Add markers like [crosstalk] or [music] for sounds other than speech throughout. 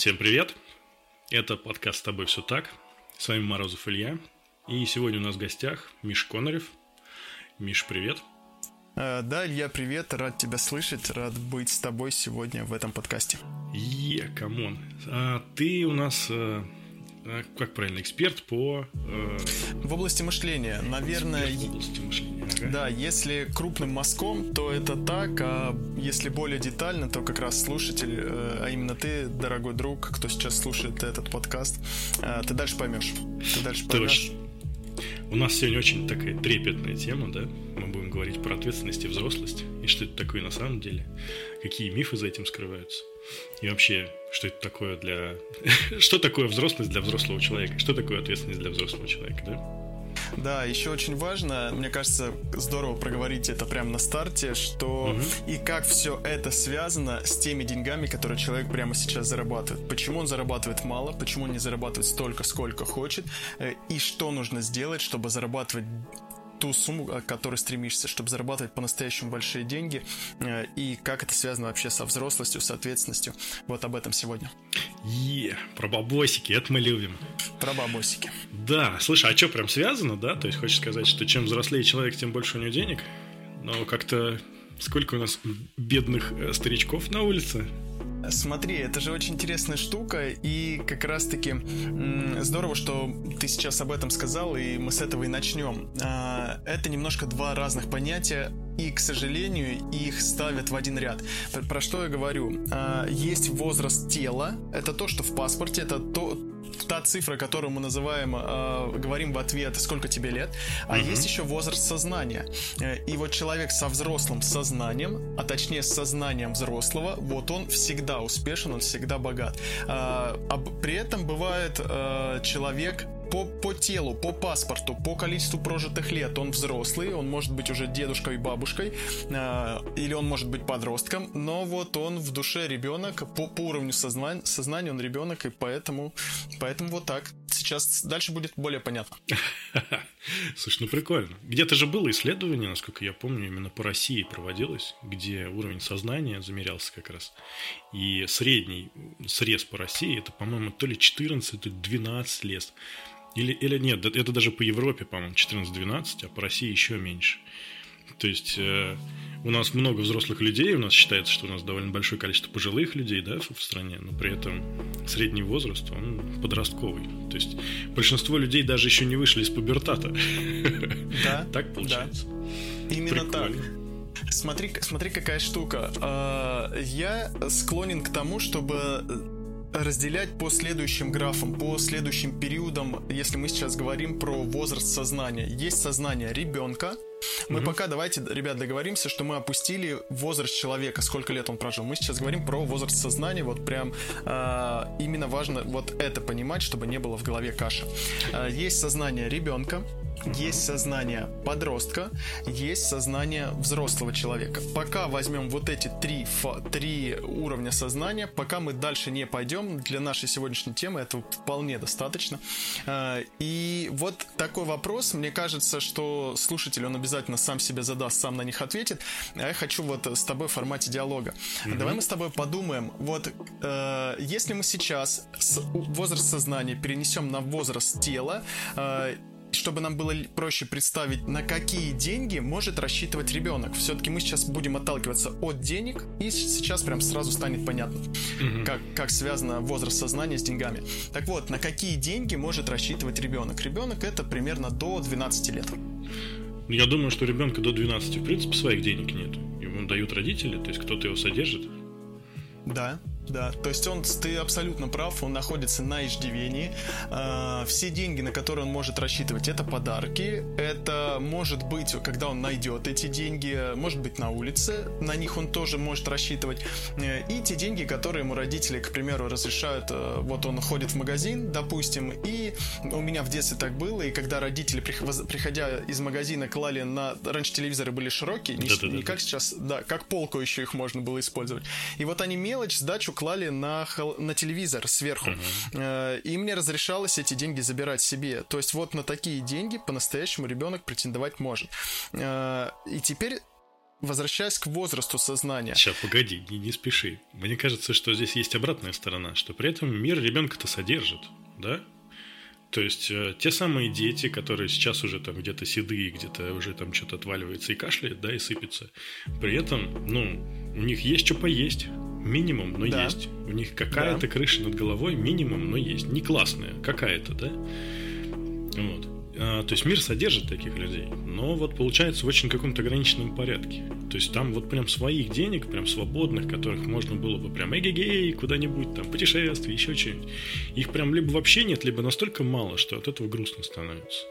Всем привет! Это подкаст «С тобой все так». С вами Морозов Илья. И сегодня у нас в гостях Миша Конарев. Миш, привет. Э, да, Илья, привет. Рад тебя слышать. Рад быть с тобой сегодня в этом подкасте. Yeah, come on. А, ты у нас э, а, как правильно, эксперт по... Э... В области мышления, наверное... в области мышления, ага. Да, если крупным мазком, то это так, а если более детально, то как раз слушатель, э, а именно ты, дорогой друг, кто сейчас слушает этот подкаст, э, ты дальше поймешь. Ты дальше поймешь. У нас сегодня очень такая трепетная тема, да? Мы будем говорить про ответственность и взрослость, и что это такое на самом деле, какие мифы за этим скрываются. И вообще, что это такое для... [laughs] что такое взрослость для взрослого человека? Что такое ответственность для взрослого человека, да? Да, еще очень важно, мне кажется, здорово проговорить это прямо на старте, что угу. и как все это связано с теми деньгами, которые человек прямо сейчас зарабатывает. Почему он зарабатывает мало, почему он не зарабатывает столько, сколько хочет, э, и что нужно сделать, чтобы зарабатывать ту сумму, к которой стремишься, чтобы зарабатывать по-настоящему большие деньги, э, и как это связано вообще со взрослостью, с ответственностью. Вот об этом сегодня. Е, про бабосики, это мы любим. Про бабосики. Да, слушай, а что, прям связано, да? То есть хочешь сказать, что чем взрослее человек, тем больше у него денег? Но как-то сколько у нас бедных э, старичков на улице? Смотри, это же очень интересная штука, и как раз-таки здорово, что ты сейчас об этом сказал, и мы с этого и начнем. А, это немножко два разных понятия, и, к сожалению, их ставят в один ряд. Про что я говорю? А, есть возраст тела, это то, что в паспорте, это то, та цифра, которую мы называем, э, говорим в ответ, сколько тебе лет, а угу. есть еще возраст сознания. Э, и вот человек со взрослым сознанием, а точнее с сознанием взрослого, вот он всегда успешен, он всегда богат. Э, а при этом бывает э, человек по, по телу, по паспорту, по количеству прожитых лет он взрослый, он может быть уже дедушкой и бабушкой, э, или он может быть подростком, но вот он в душе ребенок, по, по уровню сознания, сознания он ребенок, и поэтому, поэтому вот так. Сейчас дальше будет более понятно. [laughs] Слушай, ну прикольно. Где-то же было исследование, насколько я помню, именно по России проводилось, где уровень сознания замерялся как раз. И средний срез по России, это, по-моему, то ли 14, то ли 12 лет. Или, или нет, это даже по Европе, по-моему, 14-12, а по России еще меньше. То есть э, у нас много взрослых людей, у нас считается, что у нас довольно большое количество пожилых людей да, в стране, но при этом средний возраст, он подростковый. То есть большинство людей даже еще не вышли из пубертата. Да. [laughs] Так получается. Да. Именно Прикольно. так. Смотри, смотри, какая штука. А, я склонен к тому, чтобы разделять по следующим графам, по следующим периодам, если мы сейчас говорим про возраст сознания. Есть сознание ребенка, мы mm-hmm. пока давайте, ребят, договоримся, что мы опустили возраст человека, сколько лет он прожил. Мы сейчас говорим про возраст сознания, вот прям э, именно важно вот это понимать, чтобы не было в голове каши. Э, есть сознание ребенка, есть сознание подростка, есть сознание взрослого человека. Пока возьмем вот эти три, три уровня сознания, пока мы дальше не пойдем, для нашей сегодняшней темы этого вполне достаточно. А, и вот такой вопрос, мне кажется, что слушатель, он обязательно сам себе задаст, сам на них ответит. А я хочу вот с тобой в формате диалога. Mm-hmm. Давай мы с тобой подумаем, вот э, если мы сейчас возраст сознания перенесем на возраст тела, э, чтобы нам было проще представить, на какие деньги может рассчитывать ребенок. Все-таки мы сейчас будем отталкиваться от денег, и сейчас прям сразу станет понятно, mm-hmm. как, как связано возраст сознания с деньгами. Так вот, на какие деньги может рассчитывать ребенок? Ребенок это примерно до 12 лет. Ну, я думаю, что ребенка до 12, в принципе, своих денег нет. Ему дают родители, то есть кто-то его содержит. Да, да. То есть он, ты абсолютно прав, он находится на иждивении. А, все деньги, на которые он может рассчитывать, это подарки. Это может быть, когда он найдет эти деньги, может быть на улице, на них он тоже может рассчитывать. Э, и те деньги, которые ему родители, к примеру, разрешают, э, вот он ходит в магазин, допустим, и у меня в детстве так было, и когда родители, приходя из магазина, клали на... Раньше телевизоры были широкие, не, не как сейчас, да, как полку еще их можно было использовать. И вот они мелочь, сдачу клали на, на телевизор сверху. Uh-huh. И мне разрешалось эти деньги забирать себе. То есть вот на такие деньги по-настоящему ребенок претендовать может. Э, и теперь возвращаясь к возрасту сознания. Сейчас, погоди, не, не спеши. Мне кажется, что здесь есть обратная сторона, что при этом мир ребенка-то содержит, да? То есть э, те самые дети, которые сейчас уже там где-то седые, где-то уже там что-то отваливается и кашляет, да, и сыпется. При этом, ну, у них есть что поесть. Минимум, но да. есть. У них какая-то да. крыша над головой, минимум, но есть. Не классная, какая-то, да? Вот. А, то есть мир содержит таких людей, но вот получается в очень каком-то ограниченном порядке. То есть там вот прям своих денег, прям свободных, которых можно было бы прям эгегей куда-нибудь там, путешествие, еще что-нибудь. Их прям либо вообще нет, либо настолько мало, что от этого грустно становится.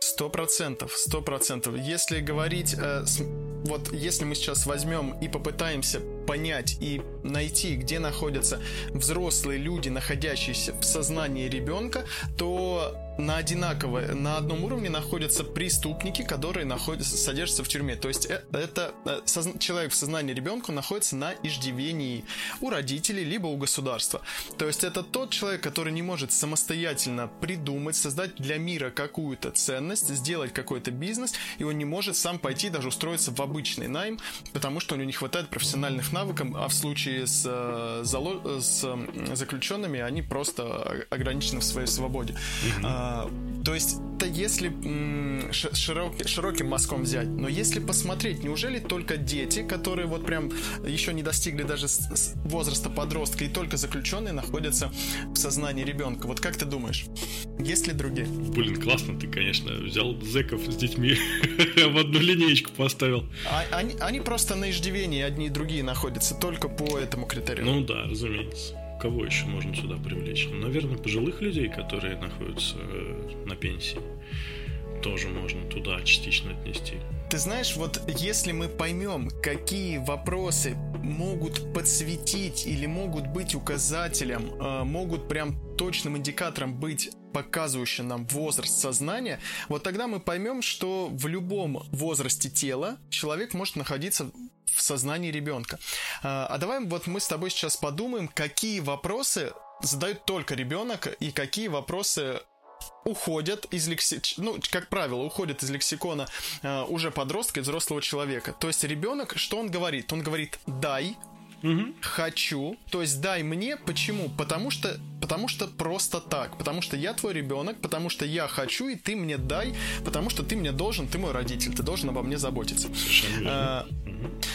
Сто процентов, сто процентов. Если говорить, э, с, вот если мы сейчас возьмем и попытаемся понять и найти, где находятся взрослые люди, находящиеся в сознании ребенка, то на одинаково, на одном уровне находятся преступники, которые находятся, содержатся в тюрьме. То есть э, это, это человек в сознании ребенка находится на иждивении у родителей, либо у государства. То есть это тот человек, который не может самостоятельно придумать, создать для мира какую-то ценность, сделать какой-то бизнес, и он не может сам пойти даже устроиться в обычный найм, потому что у него не хватает профессиональных навыков, а в случае с, э, с заключенными они просто ограничены в своей свободе. Mm-hmm. А, то есть, это если широкий, широким мазком взять, но если посмотреть, неужели только дети, которые вот прям еще не достигли даже возраста подростка и только заключенные находятся в сознании ребенка? Вот как ты думаешь, есть ли другие? Блин, классно ты, конечно, взял зеков с детьми [laughs] в одну линеечку поставил. А, они, они просто на иждивении одни и другие находятся только по этому критерию. Ну да, разумеется кого еще можно сюда привлечь? Ну, наверное, пожилых людей, которые находятся э, на пенсии. Тоже можно туда частично отнести. Ты знаешь, вот если мы поймем, какие вопросы могут подсветить или могут быть указателем, э, могут прям точным индикатором быть показывающим нам возраст сознания, вот тогда мы поймем, что в любом возрасте тела человек может находиться в сознании ребенка. А, а давай вот мы с тобой сейчас подумаем, какие вопросы задает только ребенок и какие вопросы уходят из лексикона, ну, как правило, уходят из лексикона э, уже подростка и взрослого человека. То есть ребенок, что он говорит? Он говорит «дай», Угу. Хочу, то есть дай мне. Почему? Потому что, потому что просто так. Потому что я твой ребенок, потому что я хочу, и ты мне дай, потому что ты мне должен, ты мой родитель, ты должен обо мне заботиться. А,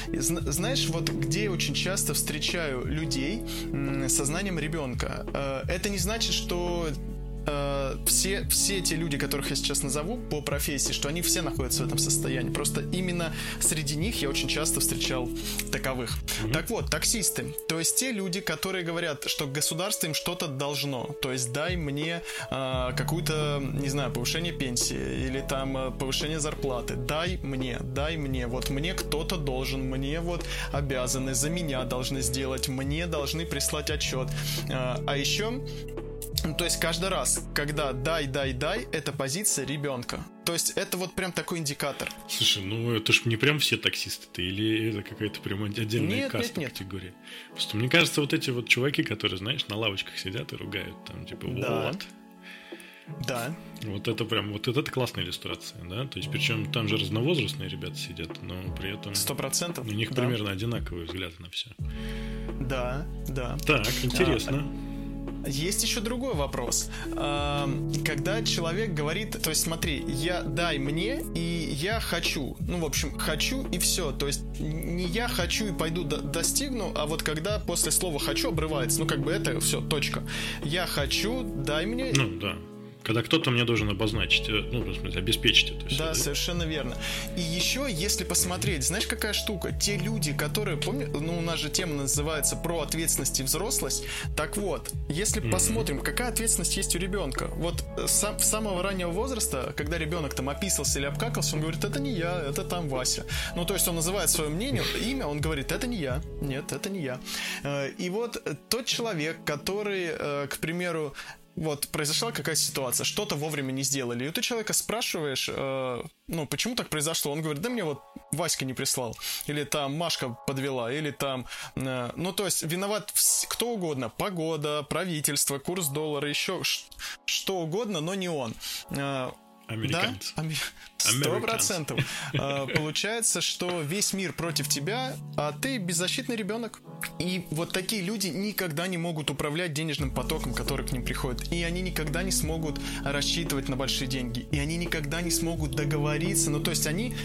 знаешь, вот где я очень часто встречаю людей с сознанием ребенка. А, это не значит, что э, все, все те люди, которых я сейчас назову по профессии, что они все находятся в этом состоянии. Просто именно среди них я очень часто встречал таковых. Mm-hmm. Так вот, таксисты. То есть те люди, которые говорят, что государство им что-то должно. То есть дай мне э, какую-то, не знаю, повышение пенсии или там э, повышение зарплаты. Дай мне, дай мне. Вот мне кто-то должен, мне вот обязаны, за меня должны сделать, мне должны прислать отчет. Э, а еще ну, то есть каждый раз, когда дай, дай, дай, это позиция ребенка. То есть это вот прям такой индикатор. Слушай, ну это ж не прям все таксисты-то, или это какая-то прям отдельная нет, каста нет, нет. категория? Просто мне кажется, вот эти вот чуваки, которые, знаешь, на лавочках сидят и ругают, там, типа, да. вот. Да. Вот это прям, вот это, классная иллюстрация, да? То есть, причем там же разновозрастные ребята сидят, но при этом... Сто процентов. У них да. примерно одинаковый взгляд на все. Да, да. Так, интересно. А, есть еще другой вопрос. Когда человек говорит, то есть смотри, я дай мне и я хочу. Ну, в общем, хочу и все. То есть не я хочу и пойду до достигну, а вот когда после слова хочу обрывается, ну как бы это все, точка. Я хочу, дай мне. Ну, да. Когда кто-то мне должен обозначить, э, ну, в смысле, обеспечить это все. Да, да, совершенно верно. И еще, если посмотреть, знаешь, какая штука? Те люди, которые, помню, ну, у нас же тема называется про ответственность и взрослость. Так вот, если mm-hmm. посмотрим, какая ответственность есть у ребенка. Вот э, сам, с самого раннего возраста, когда ребенок там описался или обкакался, он говорит, это не я, это там Вася. Ну, то есть он называет свое мнение, [laughs] имя, он говорит, это не я. Нет, это не я. Э, и вот тот человек, который, к примеру, вот произошла какая-то ситуация, что-то вовремя не сделали, и ты человека спрашиваешь, э, ну, почему так произошло? Он говорит, да мне вот Васька не прислал, или там Машка подвела, или там, э, ну, то есть виноват кто угодно, погода, правительство, курс доллара, еще что угодно, но не он. Э, Американцы. Да, сто процентов. А, получается, что весь мир против тебя, а ты беззащитный ребенок. И вот такие люди никогда не могут управлять денежным потоком, который к ним приходит. И они никогда не смогут рассчитывать на большие деньги. И они никогда не смогут договориться. Ну, то есть они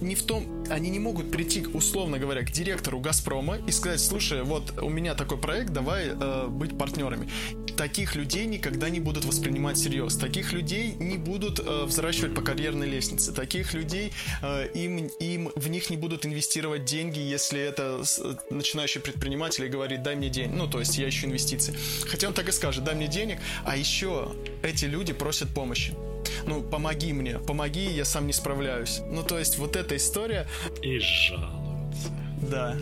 не в том... Они не могут прийти, условно говоря, к директору «Газпрома» и сказать, слушай, вот у меня такой проект, давай э, быть партнерами. Таких людей никогда не будут воспринимать всерьез. Таких людей не будут э, взращивать по карьерной лестнице. Таких людей э, им, им в них не будут инвестировать деньги, если это начинающий предприниматель и говорит, дай мне деньги. Ну, то есть я ищу инвестиции. Хотя он так и скажет, дай мне денег, а еще эти люди просят помощи ну, помоги мне, помоги, я сам не справляюсь. Ну, то есть вот эта история... И жалуются. Да.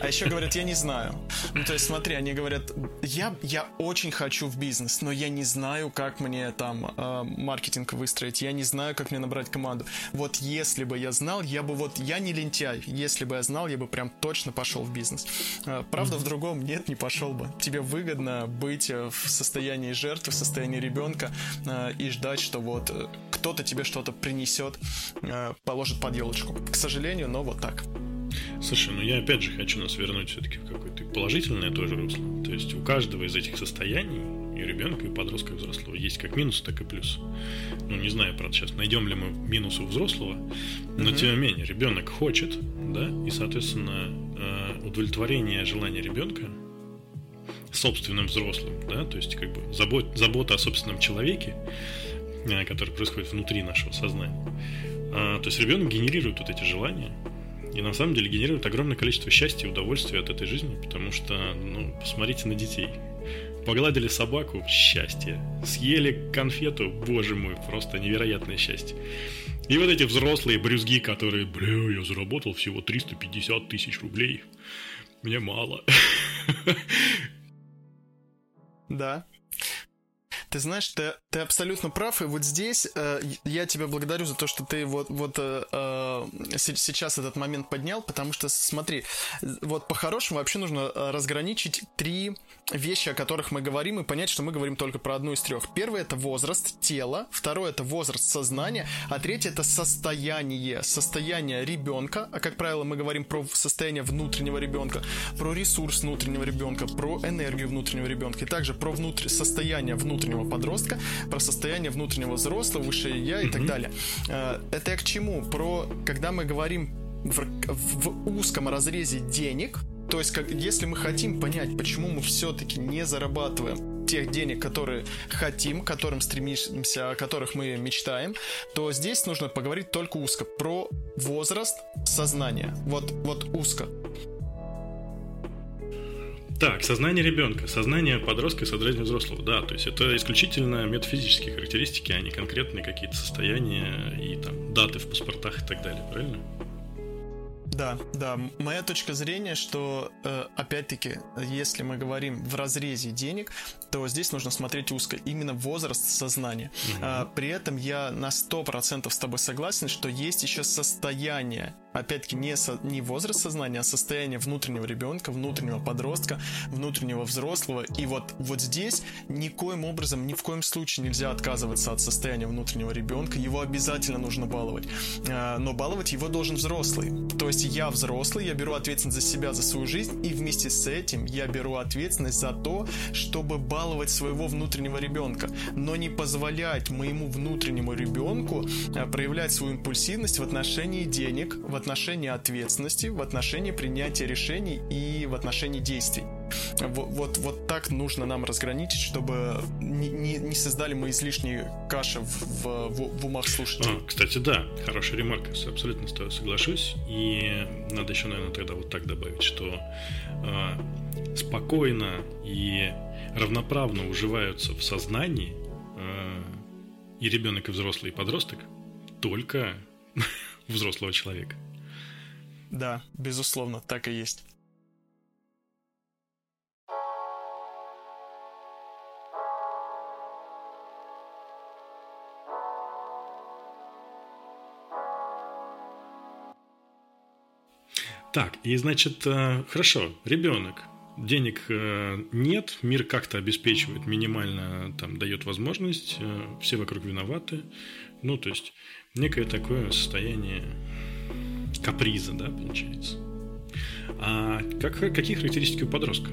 А еще говорят, я не знаю. Ну, то есть, смотри, они говорят, я, я очень хочу в бизнес, но я не знаю, как мне там э, маркетинг выстроить, я не знаю, как мне набрать команду. Вот если бы я знал, я бы вот, я не лентяй, если бы я знал, я бы прям точно пошел в бизнес. Э, правда, в другом нет, не пошел бы. Тебе выгодно быть в состоянии жертвы, в состоянии ребенка э, и ждать, что вот э, кто-то тебе что-то принесет, э, положит под елочку. К сожалению, но вот так. Слушай, ну я опять же хочу нас вернуть все-таки в какое-то положительное тоже русло. То есть у каждого из этих состояний, и ребенка, и подростка, и взрослого, есть как минус, так и плюс. Ну, не знаю, правда, сейчас найдем ли мы минус у взрослого, но mm-hmm. тем не менее, ребенок хочет, да, и, соответственно, э, удовлетворение желания ребенка собственным взрослым, да, то есть как бы забот, забота о собственном человеке, э, который происходит внутри нашего сознания. А, то есть ребенок генерирует вот эти желания, и на самом деле генерирует огромное количество счастья и удовольствия от этой жизни, потому что, ну, посмотрите на детей. Погладили собаку – счастье. Съели конфету – боже мой, просто невероятное счастье. И вот эти взрослые брюзги, которые, бля, я заработал всего 350 тысяч рублей. Мне мало. [laughs] Да. Ты знаешь, ты, ты абсолютно прав, и вот здесь э, я тебя благодарю за то, что ты вот, вот э, э сейчас этот момент поднял, потому что, смотри, вот по-хорошему вообще нужно э, разграничить три вещи, о которых мы говорим, и понять, что мы говорим только про одну из трех. Первое — это возраст тела, второе — это возраст сознания, а третье — это состояние, состояние ребенка, а, как правило, мы говорим про состояние внутреннего ребенка, про ресурс внутреннего ребенка, про энергию внутреннего ребенка, и также про внутр... состояние внутреннего внутреннего подростка, про состояние внутреннего взрослого, высшее я и mm-hmm. так далее. Э, это я к чему? Про, когда мы говорим в, в узком разрезе денег, то есть, как, если мы хотим понять, почему мы все-таки не зарабатываем тех денег, которые хотим, которым стремимся, о которых мы мечтаем, то здесь нужно поговорить только узко про возраст сознания. Вот, вот узко. Так, сознание ребенка, сознание подростка и сознание взрослого, да, то есть это исключительно метафизические характеристики, а не конкретные какие-то состояния и там даты в паспортах и так далее, правильно? Да, да. Моя точка зрения, что э, опять-таки, если мы говорим в разрезе денег, то здесь нужно смотреть узко. Именно возраст сознания. Угу. При этом я на 100% с тобой согласен, что есть еще состояние опять-таки, не, со, не возраст сознания, а состояние внутреннего ребенка, внутреннего подростка, внутреннего взрослого. И вот, вот здесь никоим образом, ни в коем случае нельзя отказываться от состояния внутреннего ребенка. Его обязательно нужно баловать. А, но баловать его должен взрослый. То есть я взрослый, я беру ответственность за себя, за свою жизнь, и вместе с этим я беру ответственность за то, чтобы баловать своего внутреннего ребенка, но не позволять моему внутреннему ребенку а, проявлять свою импульсивность в отношении денег, в отношении ответственности, в отношении принятия решений и в отношении действий. Вот, вот, вот так нужно нам разграничить, чтобы не, не, не создали мы излишние каши в, в, в умах слушателей. А, кстати, да, хорошая ремарка, абсолютно с тобой соглашусь. И надо еще, наверное, тогда вот так добавить, что э, спокойно и равноправно уживаются в сознании э, и ребенок, и взрослый, и подросток только [laughs] взрослого человека. Да, безусловно, так и есть. Так, и значит, э, хорошо, ребенок. Денег э, нет, мир как-то обеспечивает минимально, там дает возможность, э, все вокруг виноваты, Ну, то есть, некое такое состояние каприза, да, получается. А как, какие характеристики у подростка?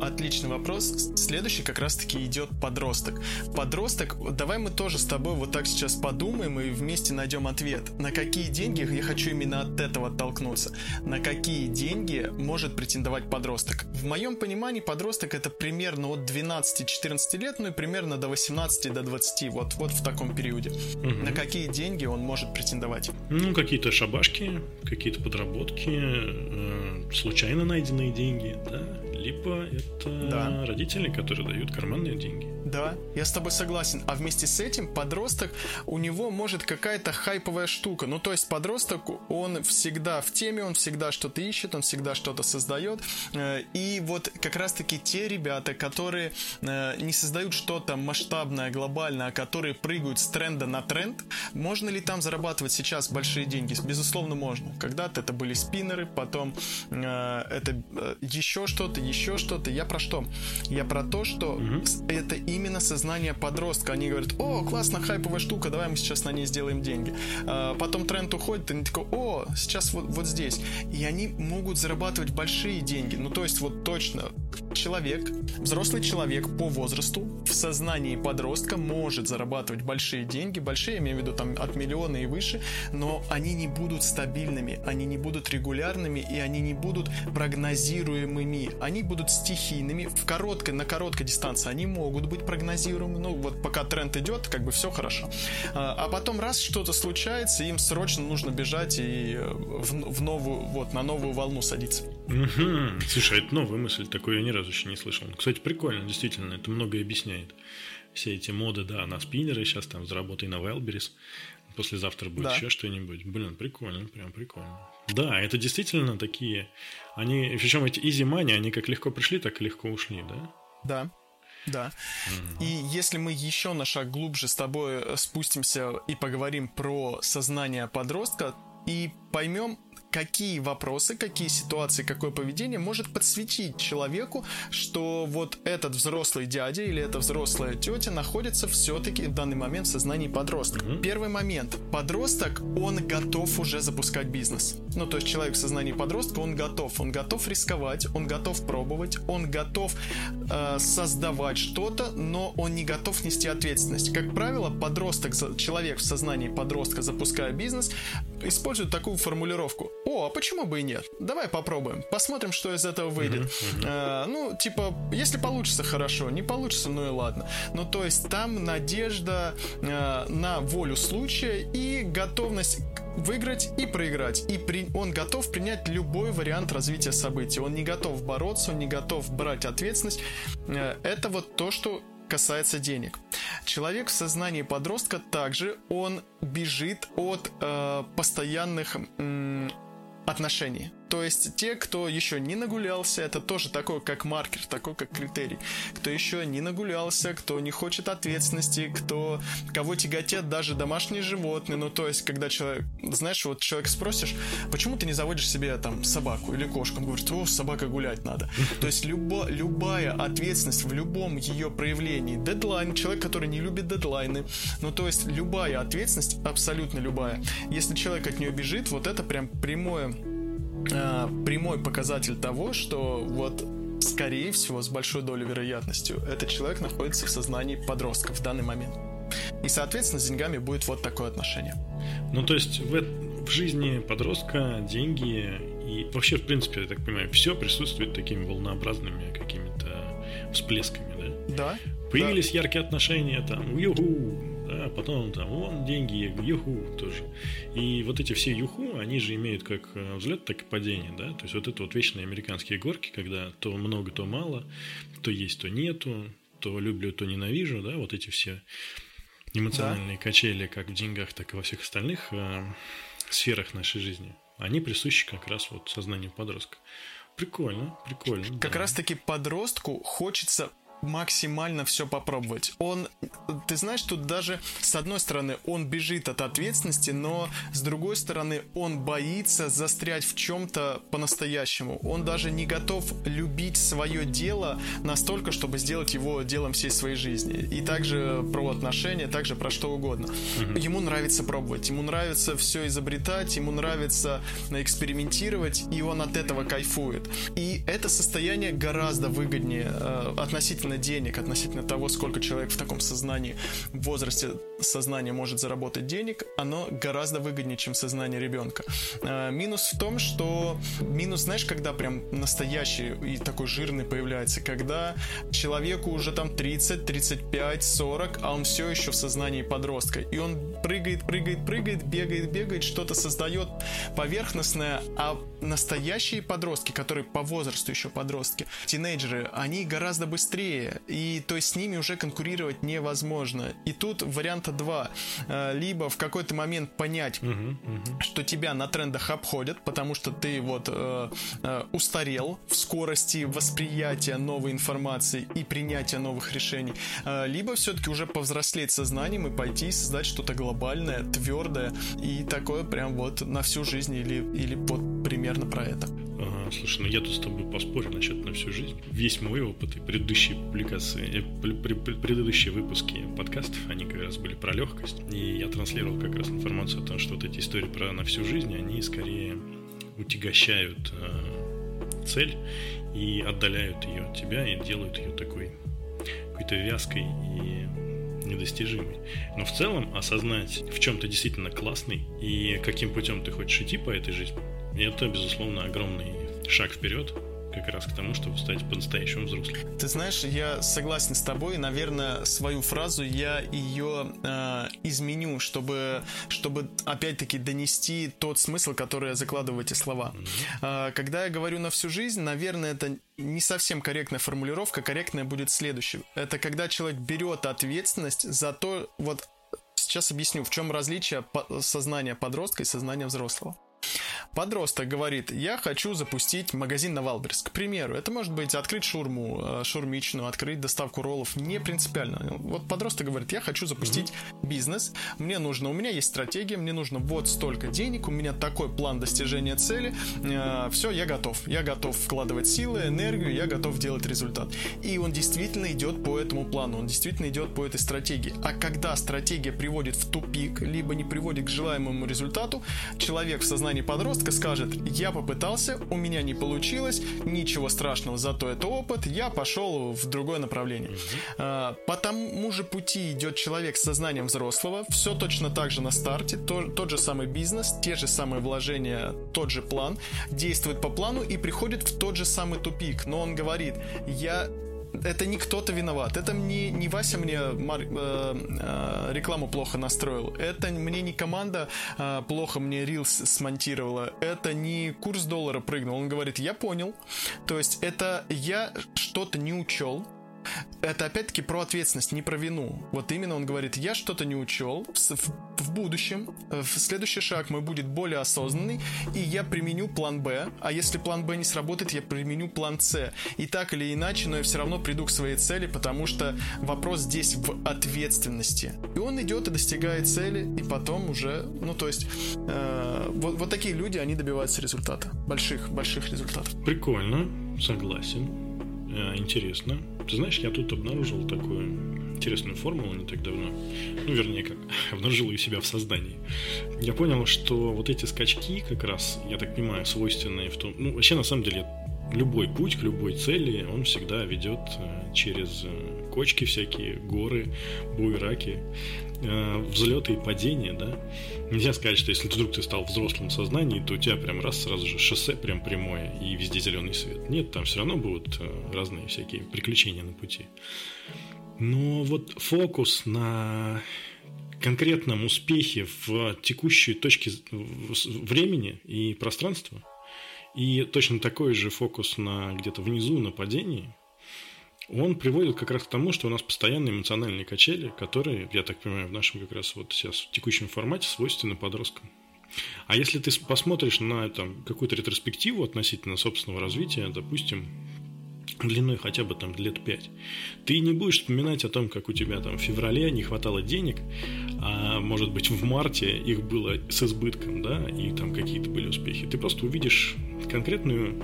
Отличный вопрос. Следующий как раз-таки идет подросток. Подросток, давай мы тоже с тобой вот так сейчас подумаем и вместе найдем ответ. На какие деньги, я хочу именно от этого оттолкнуться, на какие деньги может претендовать подросток? В моем понимании подросток это примерно от 12-14 лет, ну и примерно до 18 до 20, вот, вот в таком периоде. Угу. На какие деньги он может претендовать? Ну, какие-то шабашки, какие-то подработки, э, случайно найденные деньги, да, либо это да. родители, которые дают карманные деньги. Да, я с тобой согласен. А вместе с этим подросток, у него может какая-то хайповая штука. Ну, то есть подросток, он всегда в теме, он всегда что-то ищет, он всегда что-то создает. Э, и вот как раз-таки те ребята, которые э, не создают что-то масштабное, глобальное, а которые прыгают с тренда на тренд, можно ли там зарабатывать сейчас большие деньги? Безусловно, можно. Когда-то это были спиннеры, потом э, это еще что-то, еще что-то. Я про что? Я про то, что это именно сознание подростка. Они говорят, о, классно, хайповая штука, давай мы сейчас на ней сделаем деньги. А, потом тренд уходит, и они такой, о, сейчас вот, вот здесь. И они могут зарабатывать большие деньги. Ну, то есть вот точно человек, взрослый человек по возрасту в сознании подростка может зарабатывать большие деньги, большие, я имею в виду там от миллиона и выше, но они не будут стабильными, они не будут регулярными и они не будут прогнозируемыми, они будут стихийными в короткой, на короткой дистанции они могут быть прогнозируемы, ну вот пока тренд идет, как бы все хорошо. А, а потом раз что-то случается, им срочно нужно бежать и э, в, в новую, вот на новую волну садиться. Угу. Слушай, это новая мысль, такой я ни разу еще не слышал. Кстати, прикольно, действительно, это многое объясняет. Все эти моды, да, на спиннеры, сейчас там заработай на Wildberries, послезавтра будет да. еще что-нибудь. Блин, прикольно, прям прикольно. Да, это действительно такие, они, причем эти easy money, они как легко пришли, так и легко ушли, да? Да. Да. Mm-hmm. И если мы еще на шаг глубже с тобой спустимся и поговорим про сознание подростка и поймем, какие вопросы, какие ситуации, какое поведение может подсветить человеку, что вот этот взрослый дядя или эта взрослая тетя находится все-таки в данный момент в сознании подростка. Mm-hmm. Первый момент. Подросток, он готов уже запускать бизнес. Ну, то есть человек в сознании подростка, он готов. Он готов рисковать, он готов пробовать, он готов э, создавать что-то, но он не готов нести ответственность. Как правило, подросток, человек в сознании подростка, запуская бизнес, использует такую формулировку о, а почему бы и нет? Давай попробуем, посмотрим, что из этого выйдет. Uh-huh, uh-huh. А, ну, типа, если получится, хорошо, не получится, ну и ладно. Ну, то есть там надежда а, на волю случая и готовность выиграть и проиграть. И при... он готов принять любой вариант развития событий. Он не готов бороться, он не готов брать ответственность. А, это вот то, что касается денег. Человек в сознании подростка также он бежит от э, постоянных э, отношений. То есть те, кто еще не нагулялся, это тоже такой как маркер, такой как критерий. Кто еще не нагулялся, кто не хочет ответственности, кто кого тяготят даже домашние животные. Ну, то есть, когда человек, знаешь, вот человек спросишь, почему ты не заводишь себе там собаку или кошку? Он говорит, о, собака гулять надо. То есть любо, любая ответственность в любом ее проявлении, дедлайн, человек, который не любит дедлайны, ну, то есть любая ответственность, абсолютно любая, если человек от нее бежит, вот это прям прямое э, прямой показатель того, что вот скорее всего, с большой долей вероятностью, этот человек находится в сознании подростка в данный момент. И, соответственно, с деньгами будет вот такое отношение. Ну, то есть в, в жизни подростка деньги и вообще, в принципе, я так понимаю, все присутствует такими волнообразными какими-то всплесками, да? Да. Появились да. яркие отношения, там, юху, да, потом там, вон, деньги, юху тоже. И вот эти все юху, они же имеют как э, взлет, так и падение, да, то есть вот это вот вечные американские горки, когда то много, то мало, то есть, то нету, то люблю, то ненавижу, да, вот эти все эмоциональные да. качели, как в деньгах, так и во всех остальных э, сферах нашей жизни, они присущи как раз вот сознанию подростка. Прикольно, прикольно. Как да. раз таки подростку хочется максимально все попробовать. Он, ты знаешь, тут даже с одной стороны он бежит от ответственности, но с другой стороны он боится застрять в чем-то по-настоящему. Он даже не готов любить свое дело настолько, чтобы сделать его делом всей своей жизни. И также про отношения, также про что угодно. Mm-hmm. Ему нравится пробовать, ему нравится все изобретать, ему нравится экспериментировать, и он от этого кайфует. И это состояние гораздо выгоднее э, относительно денег, относительно того, сколько человек в таком сознании, в возрасте сознания может заработать денег, оно гораздо выгоднее, чем сознание ребенка. Э, минус в том, что минус, знаешь, когда прям настоящий и такой жирный появляется, когда человеку уже там 30, 35, 40, а он все еще в сознании подростка. И он прыгает, прыгает, прыгает, бегает, бегает, что-то создает поверхностное, а настоящие подростки, которые по возрасту еще подростки, тинейджеры, они гораздо быстрее, и то есть с ними уже конкурировать невозможно. И тут варианта два. Э, либо в какой-то момент понять, угу, угу. что тебя на трендах обходят, потому что ты вот э, э, устарел в скорости восприятия новой информации и принятия новых решений, э, либо все-таки уже повзрослеть сознанием и пойти и создать что-то глобальное, твердое и такое прям вот на всю жизнь или, или вот примерно про это. Ага, слушай, ну я тут с тобой поспорю насчет на всю жизнь. Весь мой опыт и предыдущие публикации, э, предыдущие выпуски подкастов, они как раз были про легкость. И я транслировал как раз информацию о том, что вот эти истории про на всю жизнь, они скорее утягощают э, цель и отдаляют ее от тебя и делают ее такой какой-то вязкой и недостижимой. Но в целом осознать, в чем ты действительно классный и каким путем ты хочешь идти по этой жизни, это, безусловно, огромный шаг вперед как раз к тому, чтобы стать по-настоящему взрослым. Ты знаешь, я согласен с тобой. Наверное, свою фразу я ее э, изменю, чтобы, чтобы опять-таки донести тот смысл, который я закладываю в эти слова. Mm-hmm. Э, когда я говорю на всю жизнь, наверное, это не совсем корректная формулировка. Корректная будет следующее. Это когда человек берет ответственность за то, вот сейчас объясню, в чем различие сознания подростка и сознания взрослого. Подросток говорит, я хочу запустить магазин на Wildberries. К примеру, это может быть открыть шурму, э, шурмичную, открыть доставку роллов, не принципиально. Вот подросток говорит, я хочу запустить бизнес, мне нужно, у меня есть стратегия, мне нужно вот столько денег, у меня такой план достижения цели, э, все, я готов. Я готов вкладывать силы, энергию, я готов делать результат. И он действительно идет по этому плану, он действительно идет по этой стратегии. А когда стратегия приводит в тупик, либо не приводит к желаемому результату, человек в сознании подростка подростка скажет, я попытался, у меня не получилось, ничего страшного, зато это опыт, я пошел в другое направление. А, по тому же пути идет человек с сознанием взрослого, все точно так же на старте, то, тот же самый бизнес, те же самые вложения, тот же план, действует по плану и приходит в тот же самый тупик, но он говорит, я это не кто-то виноват. Это мне не Вася мне мар, э, э, рекламу плохо настроил. Это мне не команда э, плохо мне рилс смонтировала. Это не курс доллара прыгнул. Он говорит, я понял. То есть это я что-то не учел это опять-таки про ответственность, не про вину. Вот именно он говорит, я что-то не учел, в, в, будущем, э, в следующий шаг мой будет более осознанный, и я применю план Б, а если план Б не сработает, я применю план С. И так или иначе, но я все равно приду к своей цели, потому что вопрос здесь в ответственности. И он идет и достигает цели, и потом уже, ну то есть, э, вот, вот такие люди, они добиваются результата, больших, больших результатов. Прикольно, согласен, интересно. Ты знаешь, я тут обнаружил такую интересную формулу не так давно. Ну, вернее, как, [laughs] обнаружил ее себя в сознании. Я понял, что вот эти скачки как раз, я так понимаю, свойственные в том... Ну, вообще, на самом деле, любой путь к любой цели, он всегда ведет э, через э, кочки всякие, горы, буераки, э, взлеты и падения, да. Нельзя сказать, что если вдруг ты стал взрослым в сознании, то у тебя прям раз сразу же шоссе прям прямое и везде зеленый свет. Нет, там все равно будут разные всякие приключения на пути. Но вот фокус на конкретном успехе в текущей точке времени и пространства – и точно такой же фокус на где-то внизу, на падении, он приводит как раз к тому, что у нас постоянные эмоциональные качели, которые, я так понимаю, в нашем как раз вот сейчас в текущем формате свойственны подросткам. А если ты посмотришь на там, какую-то ретроспективу относительно собственного развития, допустим, длиной хотя бы там лет пять, ты не будешь вспоминать о том, как у тебя там в феврале не хватало денег, а может быть в марте их было с избытком, да, и там какие-то были успехи. Ты просто увидишь конкретную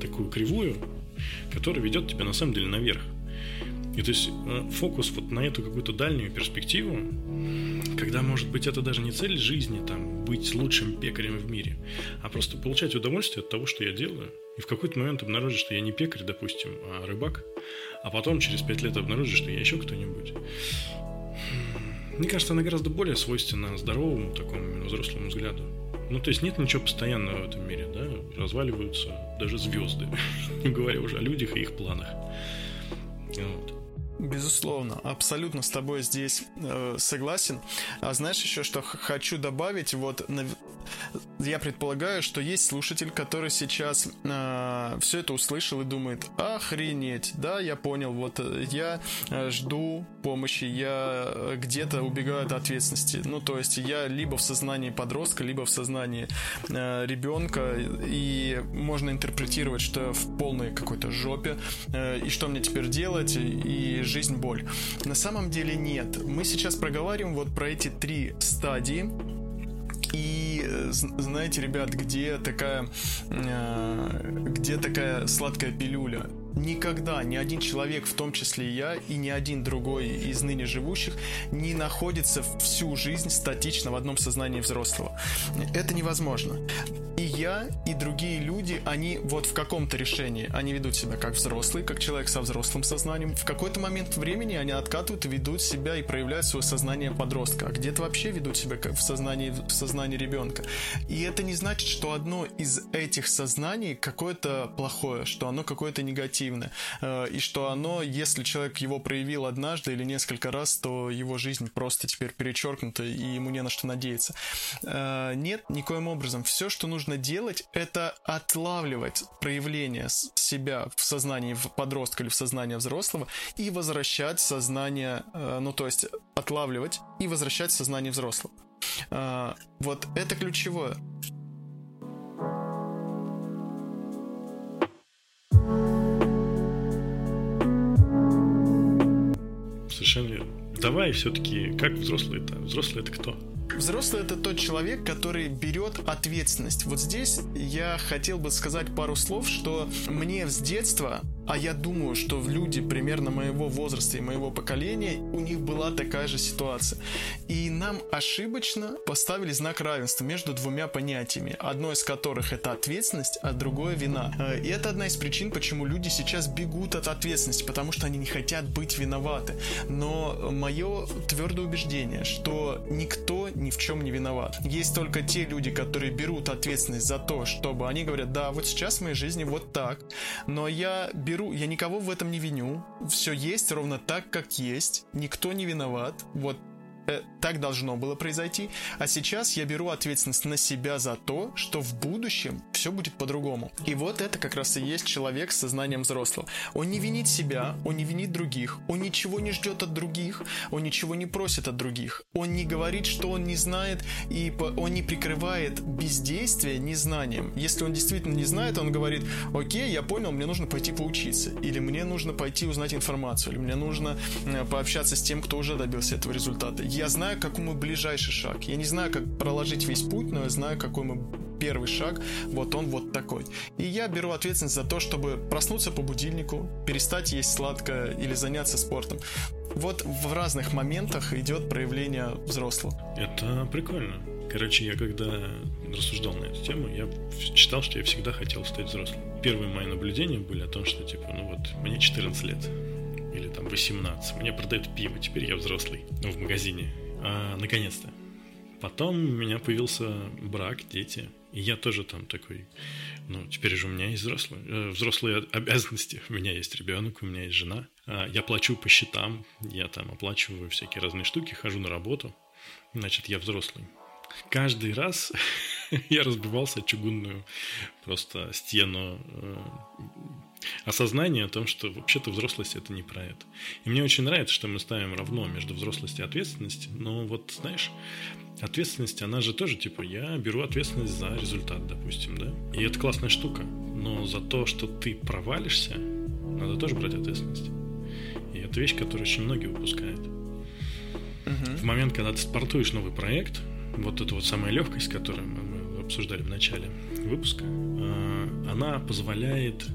такую кривую, которая ведет тебя на самом деле наверх. И то есть э, фокус вот на эту какую-то дальнюю перспективу, когда, может быть, это даже не цель жизни, там, быть лучшим пекарем в мире, а просто получать удовольствие от того, что я делаю. И в какой-то момент обнаружить, что я не пекарь, допустим, а рыбак, а потом через пять лет обнаружить, что я еще кто-нибудь. Мне кажется, она гораздо более свойственна здоровому такому взрослому взгляду. Ну, то есть нет ничего постоянного в этом мире, да? Разваливаются даже звезды, [laughs] не говоря уже о людях и их планах. Вот. Безусловно, абсолютно с тобой здесь э, согласен. А знаешь еще, что хочу добавить? Вот на, я предполагаю, что есть слушатель, который сейчас э, все это услышал и думает, охренеть, да, я понял, вот э, я э, жду помощи, я э, где-то убегаю от ответственности. Ну, то есть я либо в сознании подростка, либо в сознании э, ребенка, и можно интерпретировать, что в полной какой-то жопе, э, и что мне теперь делать, и жизнь боль. На самом деле нет. Мы сейчас проговариваем вот про эти три стадии, и э, знаете, ребят, где такая, э, где такая сладкая пилюля? Никогда ни один человек, в том числе и я, и ни один другой из ныне живущих, не находится всю жизнь статично в одном сознании взрослого. Это невозможно. И я, и другие люди, они вот в каком-то решении, они ведут себя как взрослые, как человек со взрослым сознанием. В какой-то момент времени они откатывают и ведут себя и проявляют свое сознание подростка. А где-то вообще ведут себя как в сознании, в сознании ребенка. И это не значит, что одно из этих сознаний какое-то плохое, что оно какое-то негативное негативное, э, и что оно, если человек его проявил однажды или несколько раз, то его жизнь просто теперь перечеркнута, и ему не на что надеяться. Э, нет, никоим образом. Все, что нужно делать, это отлавливать проявление себя в сознании подростка или в сознании взрослого и возвращать сознание, э, ну то есть отлавливать и возвращать сознание взрослого. Вот это ключевое. Совершенно. Давай все-таки, как взрослый это? Взрослый это кто? Взрослый это тот человек, который берет ответственность. Вот здесь я хотел бы сказать пару слов, что мне с детства а я думаю, что люди примерно моего возраста и моего поколения, у них была такая же ситуация. И нам ошибочно поставили знак равенства между двумя понятиями, одно из которых это ответственность, а другое вина. Э, и это одна из причин, почему люди сейчас бегут от ответственности, потому что они не хотят быть виноваты. Но мое твердое убеждение, что никто ни в чем не виноват. Есть только те люди, которые берут ответственность за то, чтобы они говорят, да, вот сейчас в моей жизни вот так, но я беру, я никого в этом не виню, все есть ровно так, как есть, никто не виноват, вот так должно было произойти, а сейчас я беру ответственность на себя за то, что в будущем все будет по-другому. И вот это как раз и есть человек с сознанием взрослого. Он не винит себя, он не винит других, он ничего не ждет от других, он ничего не просит от других, он не говорит, что он не знает, и он не прикрывает бездействие незнанием. Если он действительно не знает, он говорит, окей, я понял, мне нужно пойти поучиться, или мне нужно пойти узнать информацию, или мне нужно э, пообщаться с тем, кто уже добился этого результата я знаю, какой мой ближайший шаг. Я не знаю, как проложить весь путь, но я знаю, какой мой первый шаг. Вот он вот такой. И я беру ответственность за то, чтобы проснуться по будильнику, перестать есть сладкое или заняться спортом. Вот в разных моментах идет проявление взрослого. Это прикольно. Короче, я когда рассуждал на эту тему, я читал, что я всегда хотел стать взрослым. Первые мои наблюдения были о том, что типа, ну вот, мне 14 лет или там 18. Мне продают пиво, теперь я взрослый ну, в магазине. А, наконец-то. Потом у меня появился брак, дети. И я тоже там такой, ну, теперь же у меня есть взрослые, э, взрослые обязанности. У меня есть ребенок, у меня есть жена. А, я плачу по счетам, я там оплачиваю всякие разные штуки, хожу на работу. Значит, я взрослый. Каждый раз [laughs] я разбивался о чугунную просто стену э, осознание о том, что вообще-то взрослость это не про это. И мне очень нравится, что мы ставим равно между взрослостью и ответственностью. Но вот, знаешь, ответственность, она же тоже, типа, я беру ответственность за результат, допустим, да? И это классная штука. Но за то, что ты провалишься, Надо тоже брать ответственность. И это вещь, которую очень многие упускают. Угу. В момент, когда ты стартуешь новый проект, вот эта вот самая легкость, которую мы обсуждали в начале выпуска, э, она позволяет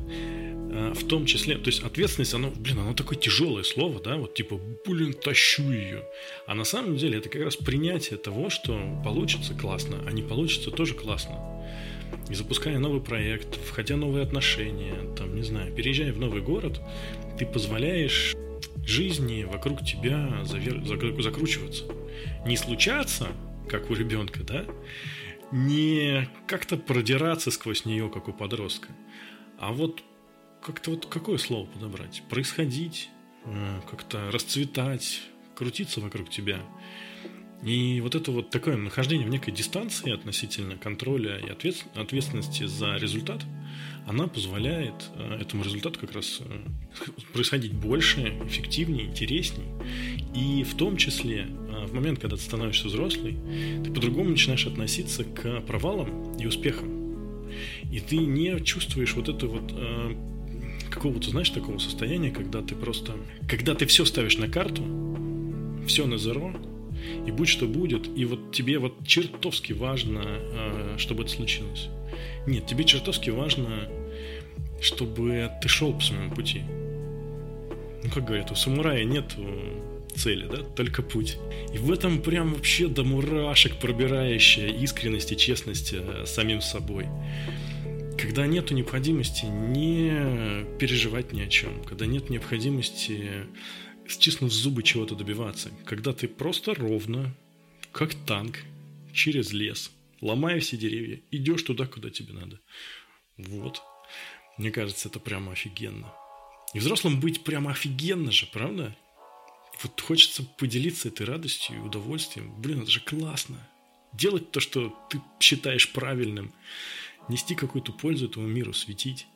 в том числе, то есть ответственность, оно, блин, оно такое тяжелое слово, да, вот типа, блин, тащу ее. А на самом деле это как раз принятие того, что получится классно, а не получится тоже классно. И запуская новый проект, входя в новые отношения, там, не знаю, переезжая в новый город, ты позволяешь жизни вокруг тебя завер... закручиваться. Не случаться, как у ребенка, да, не как-то продираться сквозь нее, как у подростка, а вот как-то вот какое слово подобрать? Происходить, э, как-то расцветать, крутиться вокруг тебя. И вот это вот такое нахождение в некой дистанции относительно контроля и ответственности за результат, она позволяет э, этому результату как раз э, происходить больше, эффективнее, интереснее. И в том числе в момент, когда ты становишься взрослый, ты по-другому начинаешь относиться к провалам и успехам. И ты не чувствуешь вот это вот какого-то, знаешь, такого состояния, когда ты просто... Когда ты все ставишь на карту, все на зеро, и будь что будет, и вот тебе вот чертовски важно, э, чтобы это случилось. Нет, тебе чертовски важно, чтобы ты шел по своему пути. Ну, как говорят, у самурая нет цели, да, только путь. И в этом прям вообще до мурашек пробирающая искренность и честность э, самим собой. Когда нет необходимости не переживать ни о чем, когда нет необходимости стиснув зубы чего-то добиваться, когда ты просто ровно, как танк, через лес, ломая все деревья, идешь туда, куда тебе надо. Вот. Мне кажется, это прямо офигенно. И взрослым быть прямо офигенно же, правда? Вот хочется поделиться этой радостью и удовольствием. Блин, это же классно. Делать то, что ты считаешь правильным. Нести какую-то пользу этому миру, светить.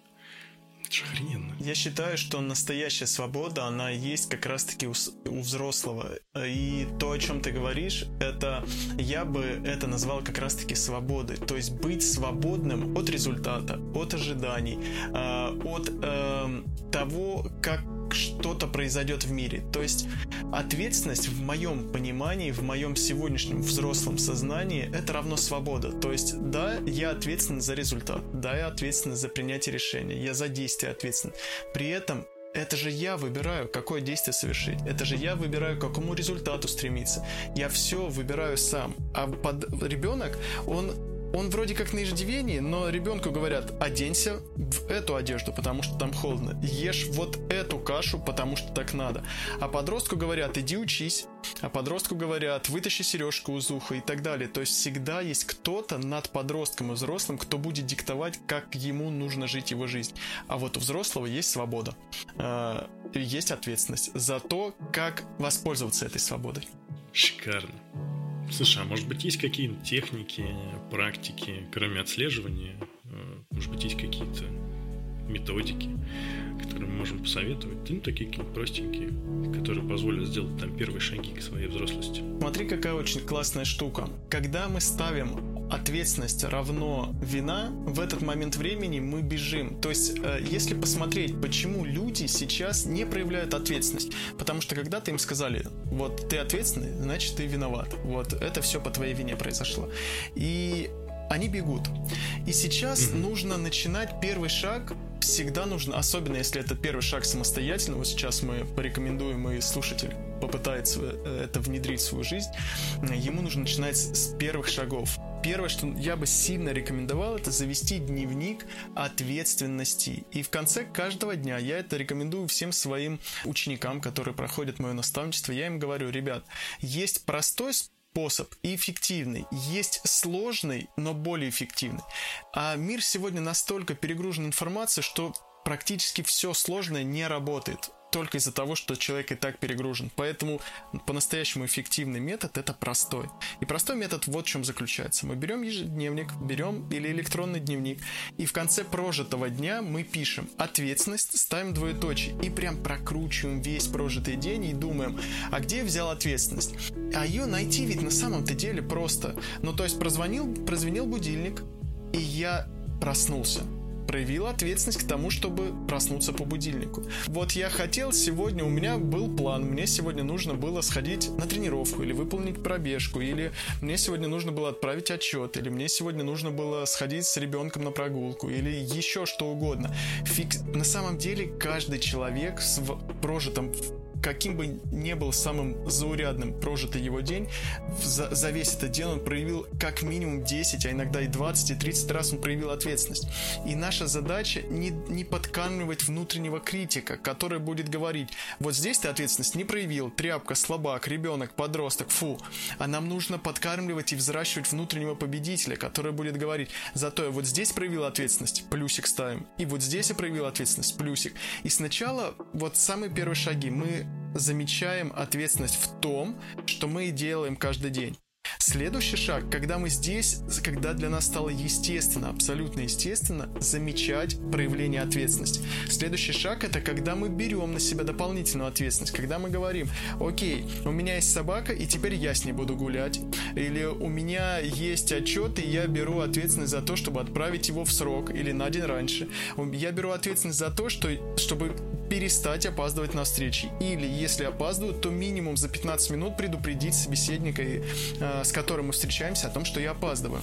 Это же охрененно. Я считаю, что настоящая свобода, она есть как раз-таки у, у взрослого. И то, о чем ты говоришь, это я бы это назвал как раз-таки свободой. То есть быть свободным от результата, от ожиданий, э, от э, того, как что-то произойдет в мире. То есть ответственность в моем понимании, в моем сегодняшнем взрослом сознании, это равно свобода. То есть да, я ответственен за результат, да, я ответственен за принятие решения, я за действие ответственен. При этом это же я выбираю, какое действие совершить. Это же я выбираю, к какому результату стремиться. Я все выбираю сам. А под... ребенок, он он вроде как на иждивении, но ребенку говорят, оденься в эту одежду, потому что там холодно. Ешь вот эту кашу, потому что так надо. А подростку говорят, иди учись. А подростку говорят, вытащи сережку из уха и так далее. То есть всегда есть кто-то над подростком и взрослым, кто будет диктовать, как ему нужно жить его жизнь. А вот у взрослого есть свобода. Э, есть ответственность за то, как воспользоваться этой свободой. Шикарно. Слушай, а может быть есть какие-то техники, практики, кроме отслеживания? Э, может быть есть какие-то методики, которые мы можем посоветовать? Ну, такие какие-то простенькие, которые позволят сделать там первые шаги к своей взрослости. Смотри, какая очень классная штука. Когда мы ставим ответственность равно вина, в этот момент времени мы бежим. То есть, э, если посмотреть, почему люди сейчас не проявляют ответственность, потому что когда-то им сказали, вот ты ответственный, значит ты виноват. Вот это все по твоей вине произошло. И они бегут. И сейчас mm-hmm. нужно начинать первый шаг всегда нужно, особенно если это первый шаг самостоятельно, вот сейчас мы порекомендуем и слушатель попытается э, это внедрить в свою жизнь, ему нужно начинать с первых шагов. Первое, что я бы сильно рекомендовал, это завести дневник ответственности. И в конце каждого дня я это рекомендую всем своим ученикам, которые проходят мое наставничество. Я им говорю, ребят, есть простой способ и эффективный. Есть сложный, но более эффективный. А мир сегодня настолько перегружен информацией, что практически все сложное не работает только из-за того, что человек и так перегружен. Поэтому по-настоящему эффективный метод это простой. И простой метод вот в чем заключается. Мы берем ежедневник, берем или электронный дневник, и в конце прожитого дня мы пишем ответственность, ставим двоеточие и прям прокручиваем весь прожитый день и думаем, а где я взял ответственность? А ее найти ведь на самом-то деле просто. Ну то есть прозвонил, прозвенел будильник, и я проснулся проявил ответственность к тому, чтобы проснуться по будильнику. Вот я хотел сегодня, у меня был план, мне сегодня нужно было сходить на тренировку или выполнить пробежку, или мне сегодня нужно было отправить отчет, или мне сегодня нужно было сходить с ребенком на прогулку, или еще что угодно. Фикс... На самом деле каждый человек с прожитым каким бы ни был самым заурядным прожитый его день, за, за весь этот день он проявил как минимум 10, а иногда и 20, и 30 раз он проявил ответственность. И наша задача не, не подкармливать внутреннего критика, который будет говорить, вот здесь ты ответственность не проявил, тряпка, слабак, ребенок, подросток, фу. А нам нужно подкармливать и взращивать внутреннего победителя, который будет говорить, зато я вот здесь проявил ответственность, плюсик ставим, и вот здесь я проявил ответственность, плюсик. И сначала вот самые первые шаги мы замечаем ответственность в том, что мы делаем каждый день. Следующий шаг, когда мы здесь, когда для нас стало естественно, абсолютно естественно, замечать проявление ответственности. Следующий шаг это когда мы берем на себя дополнительную ответственность, когда мы говорим, окей, у меня есть собака, и теперь я с ней буду гулять, или у меня есть отчет, и я беру ответственность за то, чтобы отправить его в срок, или на день раньше. Я беру ответственность за то, что, чтобы перестать опаздывать на встречи. Или, если опаздываю, то минимум за 15 минут предупредить собеседника, э, с которым мы встречаемся, о том, что я опаздываю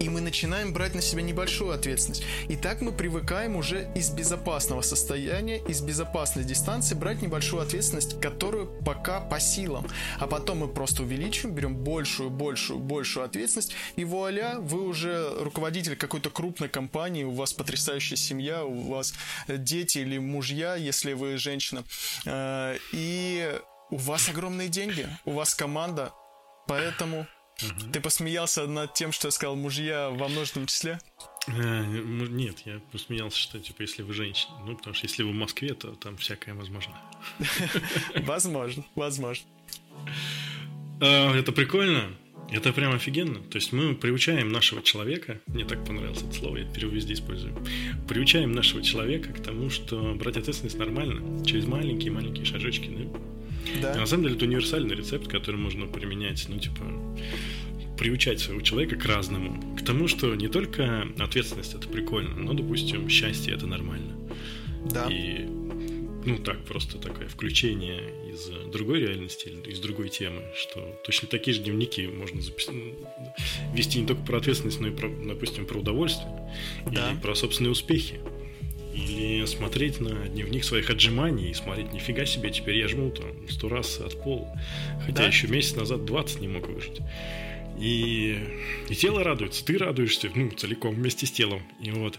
и мы начинаем брать на себя небольшую ответственность. И так мы привыкаем уже из безопасного состояния, из безопасной дистанции брать небольшую ответственность, которую пока по силам. А потом мы просто увеличиваем, берем большую, большую, большую ответственность, и вуаля, вы уже руководитель какой-то крупной компании, у вас потрясающая семья, у вас дети или мужья, если вы женщина, э, и у вас огромные деньги, у вас команда, поэтому Угу. Ты посмеялся над тем, что я сказал мужья во множественном числе? А, нет, я посмеялся, что типа если вы женщина. Ну, потому что если вы в Москве, то там всякое возможно. [laughs] Возможно, возможно. А, это прикольно. Это прям офигенно. То есть мы приучаем нашего человека, мне так понравилось это слово, я теперь везде использую, приучаем нашего человека к тому, что брать ответственность нормально, через маленькие-маленькие шажочки, да? Да. на самом деле это универсальный рецепт, который можно применять, ну, типа, приучать своего человека к разному. К тому, что не только ответственность это прикольно, но, допустим, счастье это нормально. Да. И ну так, просто такое включение из другой реальности, из другой темы, что точно такие же дневники можно записать, вести не только про ответственность, но и, про, допустим, про удовольствие да. или про собственные успехи. Или смотреть на дневник своих отжиманий и смотреть, нифига себе, теперь я жму там сто раз от пола. Хотя да? еще месяц назад 20 не мог выжить. И, и тело радуется, ты радуешься, ну, целиком вместе с телом. И вот.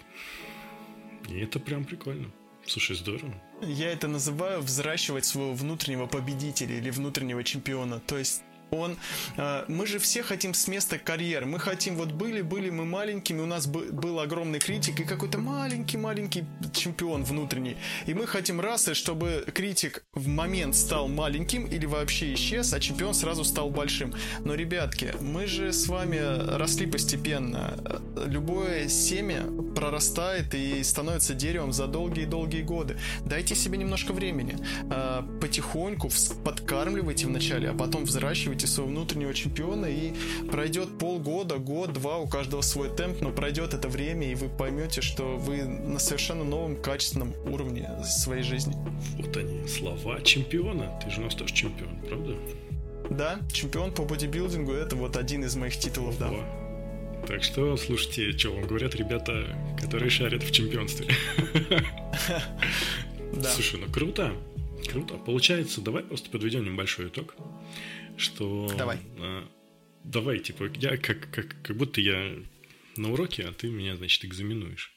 И это прям прикольно. Слушай, здорово. Я это называю взращивать своего внутреннего победителя или внутреннего чемпиона. То есть он, э, мы же все хотим с места карьеры. Мы хотим, вот были, были мы маленькими, у нас был огромный критик и какой-то маленький-маленький чемпион внутренний. И мы хотим раз, чтобы критик в момент стал маленьким или вообще исчез, а чемпион сразу стал большим. Но, ребятки, мы же с вами росли постепенно. Любое семя прорастает и становится деревом за долгие-долгие годы. Дайте себе немножко времени. Э, потихоньку подкармливайте вначале, а потом взращивайте выберете своего внутреннего чемпиона, и пройдет полгода, год, два, у каждого свой темп, но пройдет это время, и вы поймете, что вы на совершенно новом качественном уровне своей жизни. Вот они, слова чемпиона. Ты же у нас тоже чемпион, правда? Да, чемпион по бодибилдингу это вот один из моих титулов, да. О. Так что слушайте, что вам говорят ребята, которые шарят в чемпионстве. [laughs] Да. Слушай, ну круто. Круто. Получается, давай просто подведем небольшой итог что... Давай. А, давай, типа, я как, как, как будто я на уроке, а ты меня, значит, экзаменуешь.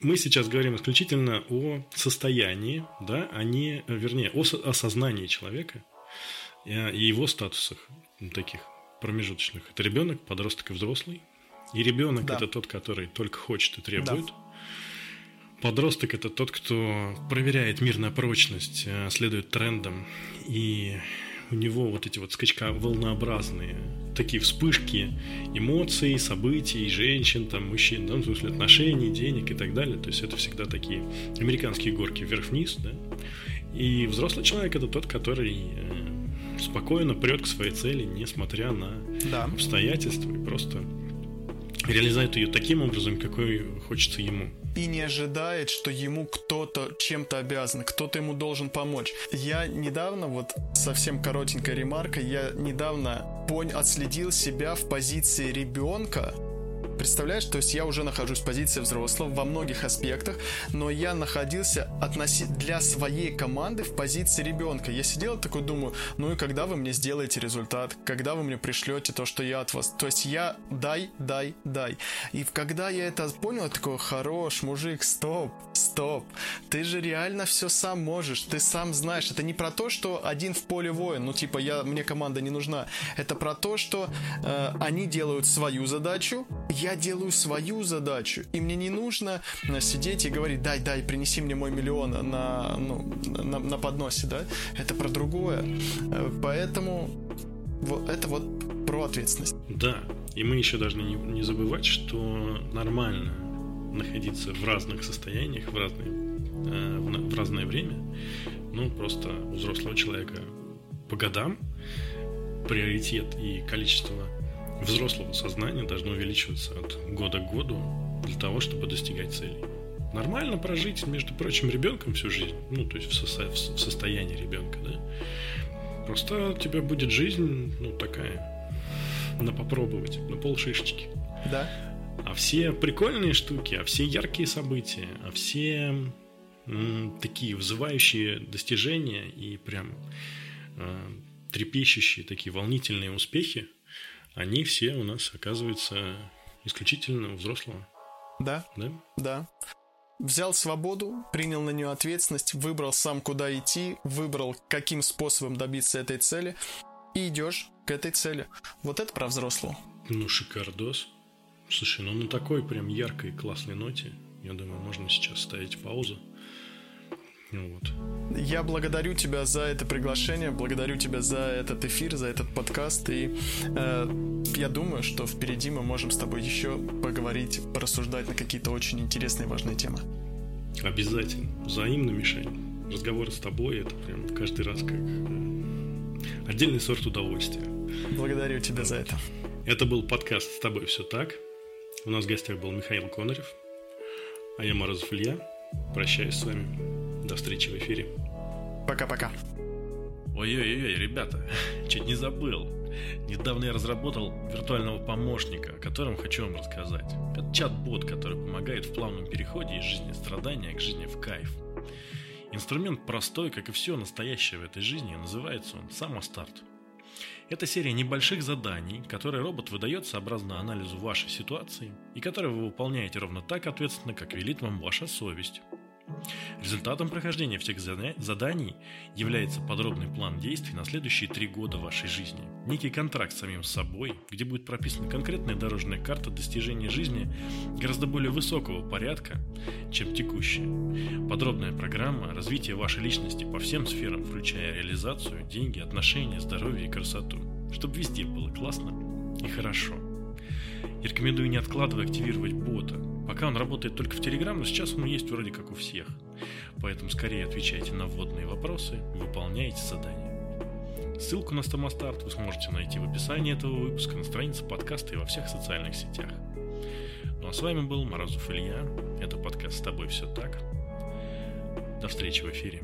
Мы сейчас говорим исключительно о состоянии, да, а не, вернее, о осознании человека и его статусах таких промежуточных. Это ребенок, подросток и взрослый. И ребенок да. это тот, который только хочет и требует. Да. Подросток это тот, кто проверяет мир на прочность, э, следует трендам и у него вот эти вот скачка волнообразные, такие вспышки эмоций, событий, женщин, там, мужчин, да, в смысле отношений, денег и так далее. То есть это всегда такие американские горки вверх-вниз, да. И взрослый человек это тот, который э, спокойно прет к своей цели, несмотря на да. обстоятельства, и просто реализует ее таким образом, какой хочется ему. И не ожидает, что ему кто-то чем-то обязан, кто-то ему должен помочь. Я недавно, вот совсем коротенькая ремарка, я недавно понял, отследил себя в позиции ребенка, Представляешь, то есть я уже нахожусь в позиции взрослого во многих аспектах, но я находился относи... для своей команды в позиции ребенка. Я сидел такой, думаю, ну и когда вы мне сделаете результат, когда вы мне пришлете то, что я от вас. То есть я дай, дай, дай. И когда я это понял, я такой, хорош, мужик, стоп, стоп. Ты же реально все сам можешь, ты сам знаешь. Это не про то, что один в поле воин, ну типа я, мне команда не нужна. Это про то, что э, они делают свою задачу, я делаю свою задачу, и мне не нужно э, сидеть и говорить, дай, дай, принеси мне мой миллион на, ну, на, на подносе, да, это про другое. Э, поэтому вот это вот про ответственность. Да, и мы еще должны не, не забывать, что нормально находиться в разных состояниях, в, разные, э, в, в разное время. Ну, просто у взрослого человека по годам приоритет и количество взрослого сознания должно увеличиваться от года к году для того, чтобы достигать целей. Нормально прожить, между прочим, ребенком всю жизнь, ну, то есть в, со- в состоянии ребенка, да. Просто у тебя будет жизнь, ну, такая, на попробовать, на полшишечки. Да. А все прикольные штуки, а все яркие события, а все м, такие вызывающие достижения и прям э, трепещущие такие волнительные успехи – они все у нас оказываются исключительно у взрослого. Да. Да? Да. Взял свободу, принял на нее ответственность, выбрал сам, куда идти, выбрал, каким способом добиться этой цели, и идешь к этой цели. Вот это про взрослого. Ну, шикардос. Слушай, ну на такой прям яркой, классной ноте, я думаю, можно сейчас ставить паузу. Вот. Я благодарю тебя за это приглашение, благодарю тебя за этот эфир, за этот подкаст, и э, я думаю, что впереди мы можем с тобой еще поговорить, порассуждать на какие-то очень интересные и важные темы. Обязательно. Взаимно, Мишань. Разговор с тобой это прям каждый раз как э, отдельный сорт удовольствия. Благодарю тебя за это. Это был подкаст «С тобой все так». У нас в гостях был Михаил Конорев, а я Морозов Илья. Прощаюсь с вами. До встречи в эфире. Пока-пока. Ой-ой-ой, ребята, [laughs] чуть не забыл. Недавно я разработал виртуального помощника, о котором хочу вам рассказать. Это чат-бот, который помогает в плавном переходе из жизни страдания к жизни в кайф. Инструмент простой, как и все настоящее в этой жизни, называется он «Самостарт». Это серия небольших заданий, которые робот выдает сообразно анализу вашей ситуации и которые вы выполняете ровно так ответственно, как велит вам ваша совесть. Результатом прохождения всех заданий является подробный план действий на следующие три года вашей жизни. Некий контракт с самим собой, где будет прописана конкретная дорожная карта достижения жизни гораздо более высокого порядка, чем текущая. Подробная программа развития вашей личности по всем сферам, включая реализацию, деньги, отношения, здоровье и красоту, чтобы везде было классно и хорошо. И рекомендую не откладывая активировать бота, Пока он работает только в Telegram, но сейчас он есть вроде как у всех. Поэтому скорее отвечайте на вводные вопросы, выполняйте задания. Ссылку на Стомастарт вы сможете найти в описании этого выпуска, на странице подкаста и во всех социальных сетях. Ну а с вами был Морозов Илья. Это подкаст «С тобой все так». До встречи в эфире.